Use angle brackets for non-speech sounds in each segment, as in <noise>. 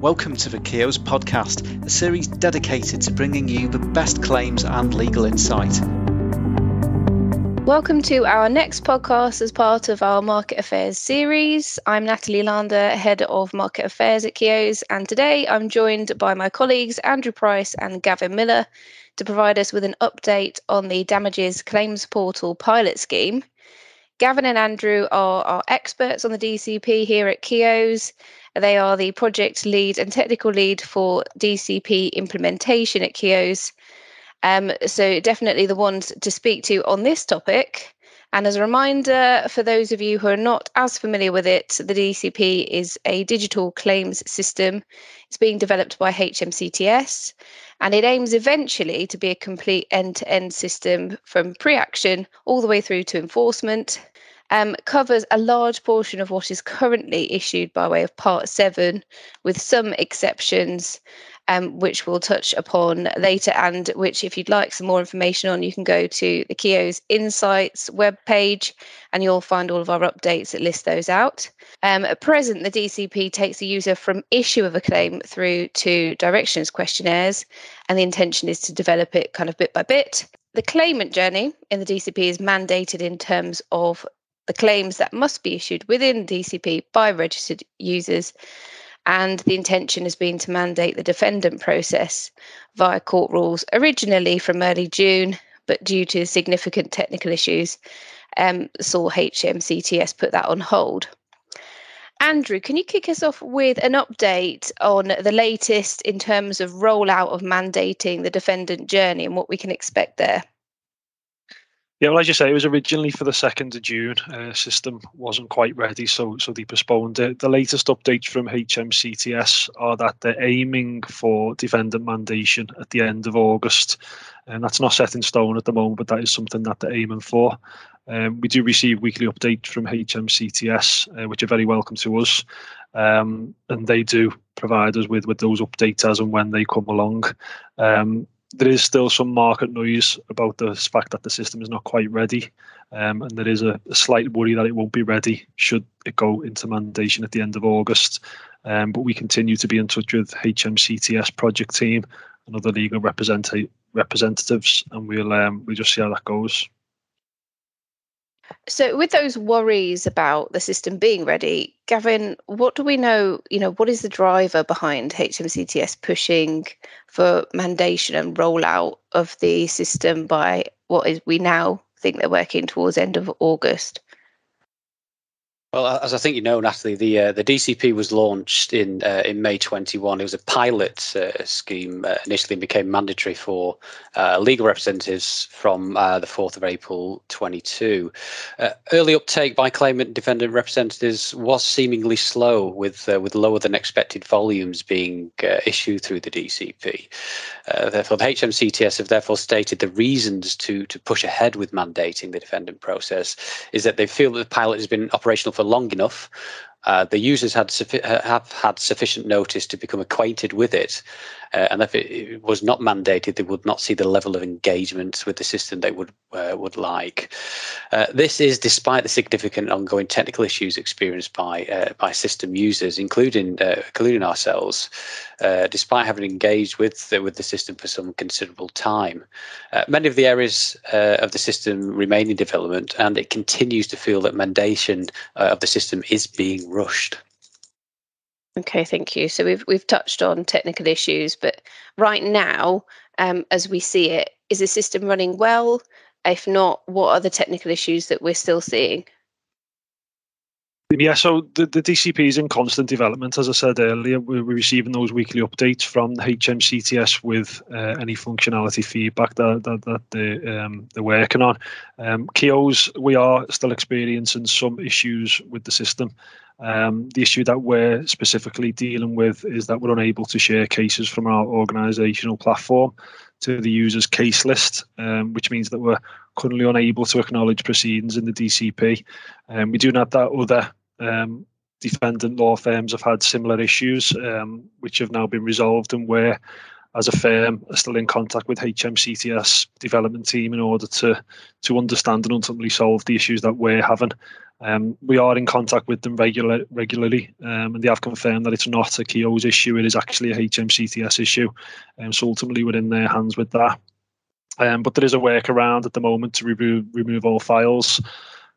Welcome to the Keoghs podcast, a series dedicated to bringing you the best claims and legal insight. Welcome to our next podcast as part of our Market Affairs series. I'm Natalie Larnder, Head of Market Affairs at Keoghs, and today I'm joined by my colleagues Andrew Price and Gavin Miller to provide us with an update on the Damages Claims Portal pilot scheme. Gavin and Andrew are our experts on the DCP here at Keoghs. They are the project lead and technical lead for DCP implementation at Keoghs. Um, so, definitely the ones to speak to on this topic. And as a reminder, for those of you who are not as familiar with it, the DCP is a digital claims system. It's being developed by HMCTS and it aims eventually to be a complete end to end system from pre action all the way through to enforcement um, covers a large portion of what is currently issued by way of Part 7, with some exceptions, um, which we'll touch upon later, and which, if you'd like some more information on, you can go to the Keoghs Insights webpage and you'll find all of our updates that list those out. Um, at present, the DCP takes the user from issue of a claim through to directions questionnaires, and the intention is to develop it kind of bit by bit. The claimant journey in the DCP is mandated in terms of the claims that must be issued within DCP by registered users. And the intention has been to mandate the defendant process via court rules, originally from early June, but due to significant technical issues, um, saw HMCTS put that on hold. Andrew, can you kick us off with an update on the latest in terms of rollout of mandating the defendant journey and what we can expect there? Yeah, well, as you say, it was originally for the second of June. Uh, system wasn't quite ready, so so they postponed it. The latest updates from HMCTS are that they're aiming for defendant mandation at the end of August, and that's not set in stone at the moment, but that is something that they're aiming for. Um, we do receive weekly updates from HMCTS, uh, which are very welcome to us, um, and they do provide us with with those updates as and when they come along. Um, there is still some market noise about the fact that the system is not quite ready, um, and there is a, a, slight worry that it won't be ready should it go into mandation at the end of August. Um, but we continue to be in touch with HMCTS project team and other legal representatives, and we'll um, we'll just see how that goes. So, with those worries about the system being ready, Gavin, what do we know? You know, what is the driver behind HMCTS pushing for mandation and rollout of the system by what is we now think they're working towards end of August? Well, as I think you know, Natalie, the uh, the DCP was launched in uh, in May 21. It was a pilot uh, scheme uh, initially and became mandatory for uh, legal representatives from uh, the 4th of April 22. early uptake by claimant and defendant representatives was seemingly slow, with with lower than expected volumes being issued through the DCP. therefore, the HMCTS have therefore stated the reasons to to push ahead with mandating the defendant process is that they feel that the pilot has been operational for long enough, uh, the users had have had sufficient notice to become acquainted with it, uh, and if it was not mandated, they would not see the level of engagement with the system they would uh, would like. Uh, this is despite the significant ongoing technical issues experienced by uh, by system users, including uh, including ourselves, despite having engaged with the, with the system for some considerable time. many of the areas of the system remain in development, and it continues to feel that mandation of the system is being rushed. Okay, thank you. So we've we've touched on technical issues, but right now, um, as we see it, is the system running well? If not, what are the technical issues that we're still seeing? Yeah, so the, the DCP is in constant development. As I said earlier, we're receiving those weekly updates from the HMCTS with uh, any functionality feedback that, that, that they, um, they're working on. Um, Keoghs, we are still experiencing some issues with the system. Um, the issue that we're specifically dealing with is that we're unable to share cases from our organisational platform to the user's case list, um, which means that we're currently unable to acknowledge proceedings in the DCP. Um, we do know that other um, defendant law firms have had similar issues, um, which have now been resolved, and where as a firm are still in contact with HMCTS development team in order to to understand and ultimately solve the issues that we're having. Um, we are in contact with them regular, regularly, um, and they have confirmed that it's not a Keoghs issue. It is actually a HMCTS issue, um, so ultimately we're in their hands with that. Um, but there is a workaround at the moment to remove remove all files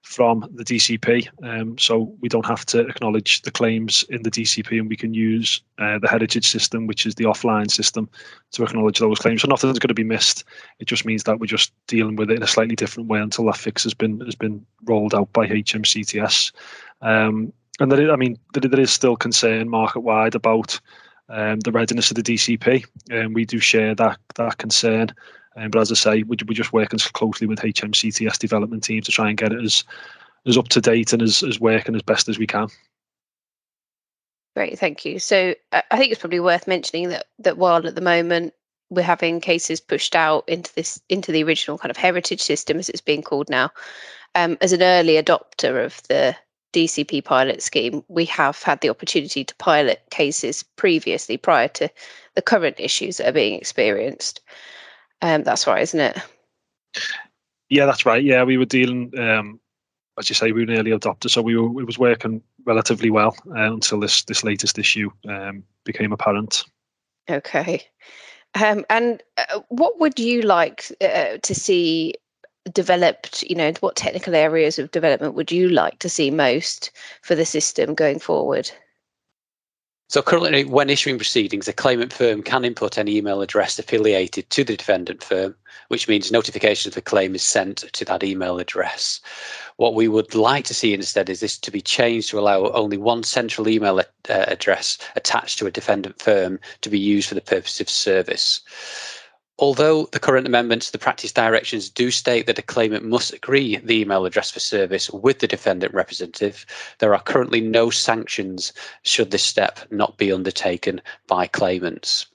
from the DCP, um, so we don't have to acknowledge the claims in the DCP, and we can use uh, the heritage system, which is the offline system, to acknowledge those claims. So nothing's going to be missed. It just means that we're just dealing with it in a slightly different way until that fix has been has been rolled out by HMCTS. Um, and there is, I mean, there, there is still concern market wide about um, the readiness of the DCP, and we do share that that concern. Um, but as I say, we, we're just working closely with HMCTS development team to try and get it as as up to date and as, as working as best as we can. Great, thank you. So I think it's probably worth mentioning that that while at the moment we're having cases pushed out into this into the original kind of heritage system as it's being called now, um, as an early adopter of the DCP pilot scheme, we have had the opportunity to pilot cases previously prior to the current issues that are being experienced. Um, that's right, isn't it? Yeah, that's right. Yeah, we were dealing, um, as you say, we were an early adopter, so we were it was working relatively well uh, until this this latest issue um, became apparent. Okay, um, and uh, what would you like uh, to see developed? You know, what technical areas of development would you like to see most for the system going forward? So currently, when issuing proceedings, a claimant firm can input any email address affiliated to the defendant firm, which means notification of the claim is sent to that email address. What we would like to see instead is this to be changed to allow only one central email uh, address attached to a defendant firm to be used for the purpose of service. Although the current amendments to the practice directions do state that a claimant must agree the email address for service with the defendant representative, there are currently no sanctions should this step not be undertaken by claimants.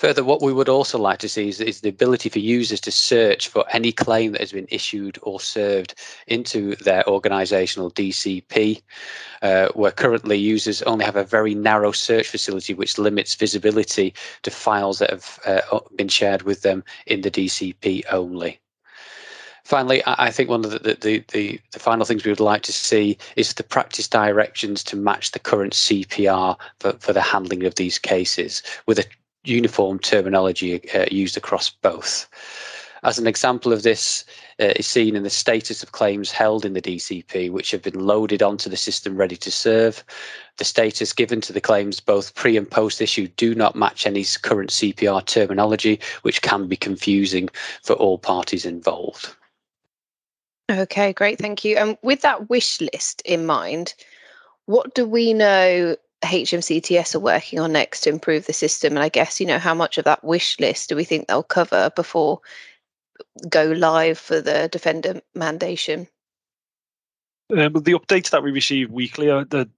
Further, what we would also like to see is, is, the ability for users to search for any claim that has been issued or served into their organizational DCP, uh, where currently users only have a very narrow search facility which limits visibility to files that have uh, been shared with them in the DCP only. Finally, I think one of the, the, the, the, final things we would like to see is the practice directions to match the current CPR for, for the handling of these cases with a uniform terminology uh, used across both. As an example of this uh, is seen in the status of claims held in the DCP, which have been loaded onto the system ready to serve. The status given to the claims both pre and post issue do not match any current CPR terminology, which can be confusing for all parties involved. Okay, great, thank you. And with that wish list in mind, what do we know HMCTS are working on next to improve the system? And I guess, you know, how much of that wish list do we think they'll cover before go live for the defendant mandation? Um, the updates that we receive weekly are the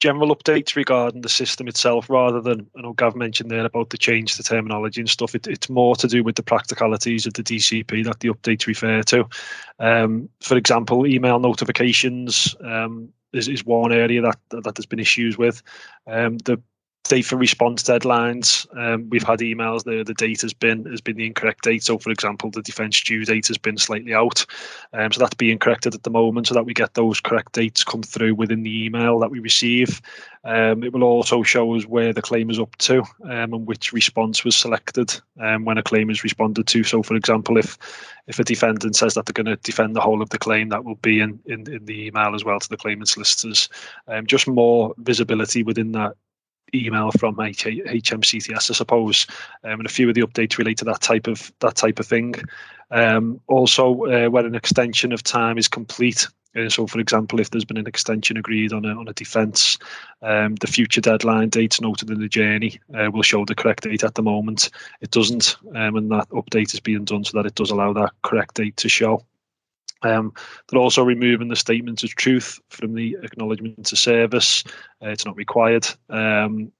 general updates regarding the system itself rather than I know Gav mentioned there about the change to terminology and stuff. It, it's more to do with the practicalities of the DCP that the updates refer to. Um, for example, email notifications, um, is, is one area that that there's been issues with. Um, the date for response deadlines. Um, we've had emails the the date has been has been the incorrect date. So, for example, the defence due date has been slightly out. Um, so that's being corrected at the moment, so that we get those correct dates come through within the email that we receive. Um, it will also show us where the claim is up to um, and which response was selected um, when a claim is responded to. So, for example, if if a defendant says that they're going to defend the whole of the claim, that will be in, in, in the email as well to the claimant solicitors. Um, just more visibility within that email from HMCTS, I suppose, um, and a few of the updates relate to that type of that type of thing. Um, also, uh, when an extension of time is complete. Uh, so, for example, if there's been an extension agreed on a on a defence, um, the future deadline dates noted in the journey uh, will show the correct date. At the moment, it doesn't, um, and that update is being done so that it does allow that correct date to show. Um, they're also removing the statement of truth from the acknowledgement to service. Uh, it's not required. Um,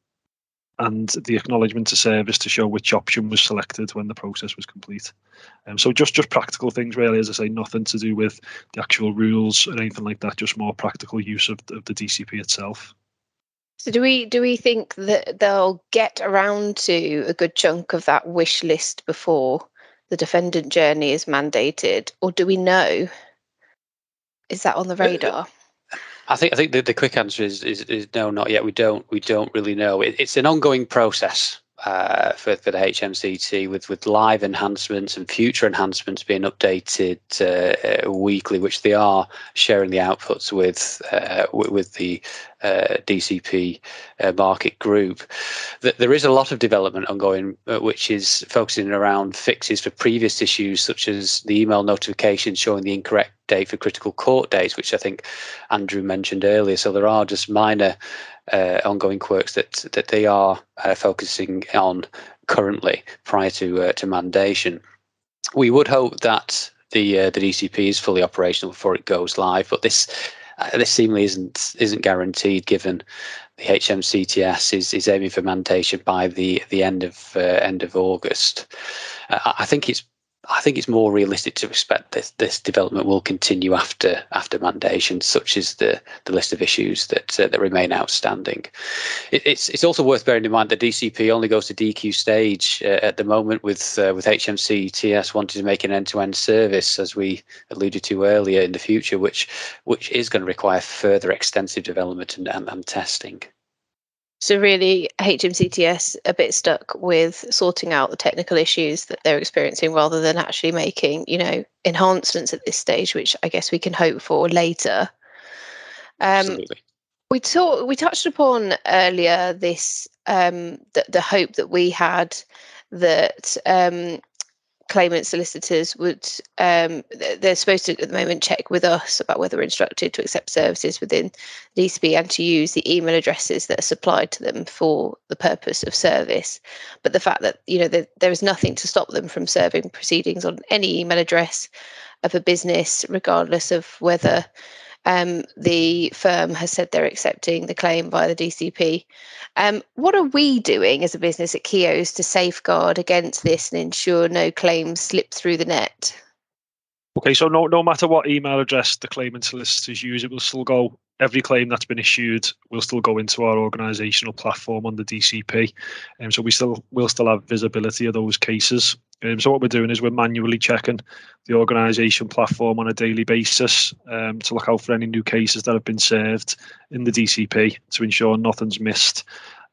and the acknowledgement to service to show which option was selected when the process was complete. Um, so just just practical things really, as I say, nothing to do with the actual rules or anything like that. Just more practical use of, of the DCP itself. So do we do we think that they'll get around to a good chunk of that wish list before the defendant journey is mandated, or do we know? is that on the uh, uh, radar? I think I think the, the quick answer is, is, is no, not yet. We don't we don't really know. It, it's an ongoing process uh, for, for the HMCT with, with live enhancements and future enhancements being updated uh, weekly, which they are sharing the outputs with uh, with the uh, DCP uh, market group. There is a lot of development ongoing, uh, which is focusing around fixes for previous issues, such as the email notification showing the incorrect date for critical court dates, which I think Andrew mentioned earlier. So there are just minor uh, ongoing quirks that that they are uh, focusing on currently prior to uh, to mandation. We would hope that the uh, the DCP is fully operational before it goes live, but this uh, this seemingly isn't isn't guaranteed given the HMCTS is, is aiming for mandation by the the end of end of August. I think it's I think it's more realistic to expect this this development will continue after after mandation, such as the the list of issues that uh, that remain outstanding. It, it's it's also worth bearing in mind that DCP only goes to DQ stage uh, at the moment, with uh, with HMC TS wanting to make an end to end service, as we alluded to earlier in the future, which which is going to require further extensive development and, and, and testing. So really, HMCTS a bit stuck with sorting out the technical issues that they're experiencing, rather than actually making, you know, enhancements at this stage, which I guess we can hope for later. Um, Absolutely. We talked. We touched upon earlier this um, the, the hope that we had that um, claimant solicitors would um, they're supposed to at the moment check with us about whether we're instructed to accept services within DCP and to use the email addresses that are supplied to them for the purpose of service. But the fact that you know there is nothing to stop them from serving proceedings on any email address of a business, regardless of whether um, the firm has said they're accepting the claim via the DCP. Um, what are we doing as a business at Keoghs to safeguard against this and ensure no claims slip through the net? Okay, so no, no matter what email address the claimant solicitors use, it will still go. Every claim that's been issued will still go into our organisational platform on the DCP, and um, so we still will still have visibility of those cases. Um, so what we're doing is we're manually checking the organisation platform on a daily basis um, to look out for any new cases that have been served in the DCP to ensure nothing's missed.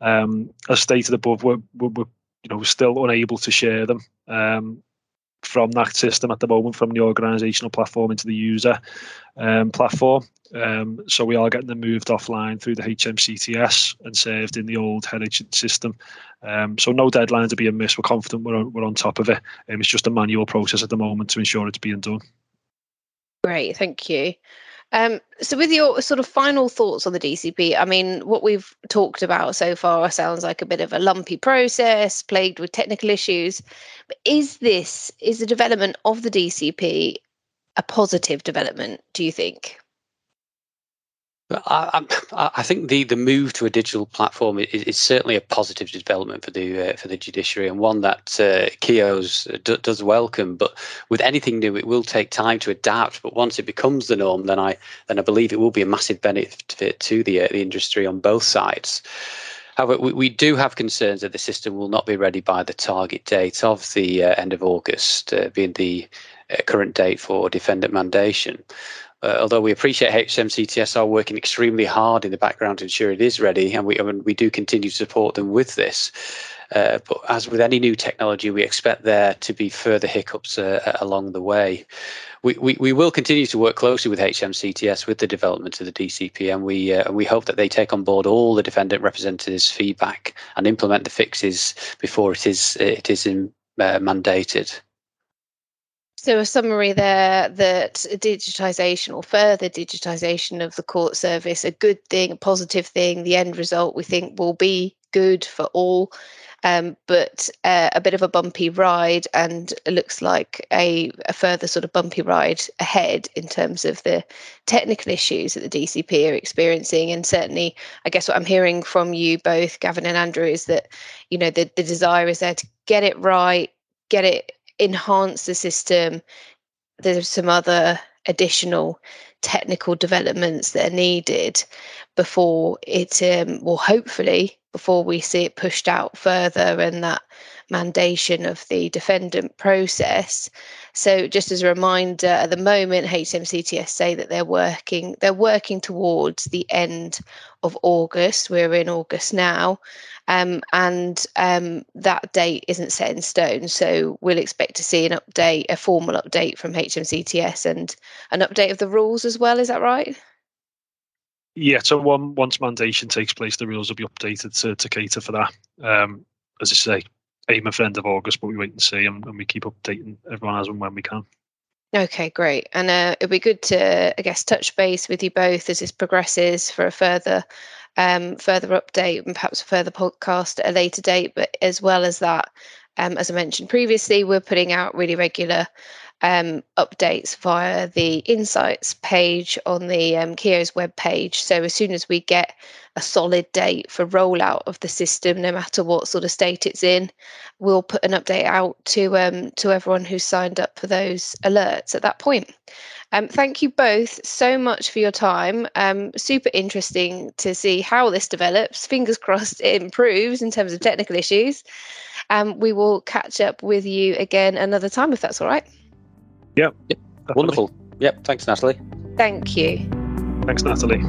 Um, as stated above, we're, we're, we're you know still unable to share them um, from that system at the moment from the organizational platform into the user um, platform. Um, so we are getting them moved offline through the HMCTS and saved in the old heritage system. Um, so no deadlines are being missed. We're confident we're on, we're on top of it. Um, it's just a manual process at the moment to ensure it's being done. Great, thank you. Um, so, with your sort of final thoughts on the DCP, I mean, what we've talked about so far sounds like a bit of a lumpy process, plagued with technical issues. But is this is the development of the DCP a positive development? Do you think? I, I, think the, the move to a digital platform is, is certainly a positive development for the uh, for the judiciary and one that uh, Keoghs d- does welcome. But with anything new, it will take time to adapt. But once it becomes the norm, then I then I believe it will be a massive benefit to the uh, the industry on both sides. However, we, we do have concerns that the system will not be ready by the target date of the uh, end of August, uh, being the uh, current date for defendant mandation uh, although we appreciate HMCTS are working extremely hard in the background to ensure it is ready, and we, and we do continue to support them with this. Uh, but as with any new technology, we expect there to be further hiccups uh, along the way. We, we, we will continue to work closely with HMCTS with the development of the DCP, and we uh, we hope that they take on board all the defendant representatives' feedback and implement the fixes before it is it is in, uh, mandated. So, a summary there that digitisation or further digitisation of the court service, a good thing, a positive thing, the end result we think will be good for all, um, but uh, a bit of a bumpy ride, and it looks like a, a, further sort of bumpy ride ahead in terms of the technical issues that the DCP are experiencing. And certainly, I guess what I'm hearing from you both, Gavin and Andrew, is that you know the, the desire is there to get it right, get it enhance the system. There's some other additional technical developments that are needed before it um, will hopefully before we see it pushed out further and that mandation of the defendant process So just as a reminder, at the moment, HMCTS say that they're working they're working towards the end of August. We're in August now, um, and um, that date isn't set in stone. So we'll expect to see an update, a formal update from HMCTS, and an update of the rules as well. Is that right? Yeah, so one, once mandation takes place, the rules will be updated to, to cater for that. Um, as I say, aim at the end of August, but we wait and see, and, and we keep updating everyone as and when we can. Okay, great. And uh, it'd be good to, I guess, touch base with you both as this progresses for a further, um, further update and perhaps a further podcast at a later date. But as well as that, um, as I mentioned previously, we're putting out really regular um, updates via the insights page on the um, Keoghs web page. So as soon as we get a solid date for rollout of the system, no matter what sort of state it's in, we'll put an update out to um, to everyone who's signed up for those alerts at that point. Um, thank you both so much for your time. Um, super interesting to see how this develops. Fingers <laughs> crossed it improves in terms of technical issues. Um, we will catch up with you again another time if that's all right. Yep. yep. Wonderful. Yep. Thanks, Natalie. Thank you. Thanks, Natalie.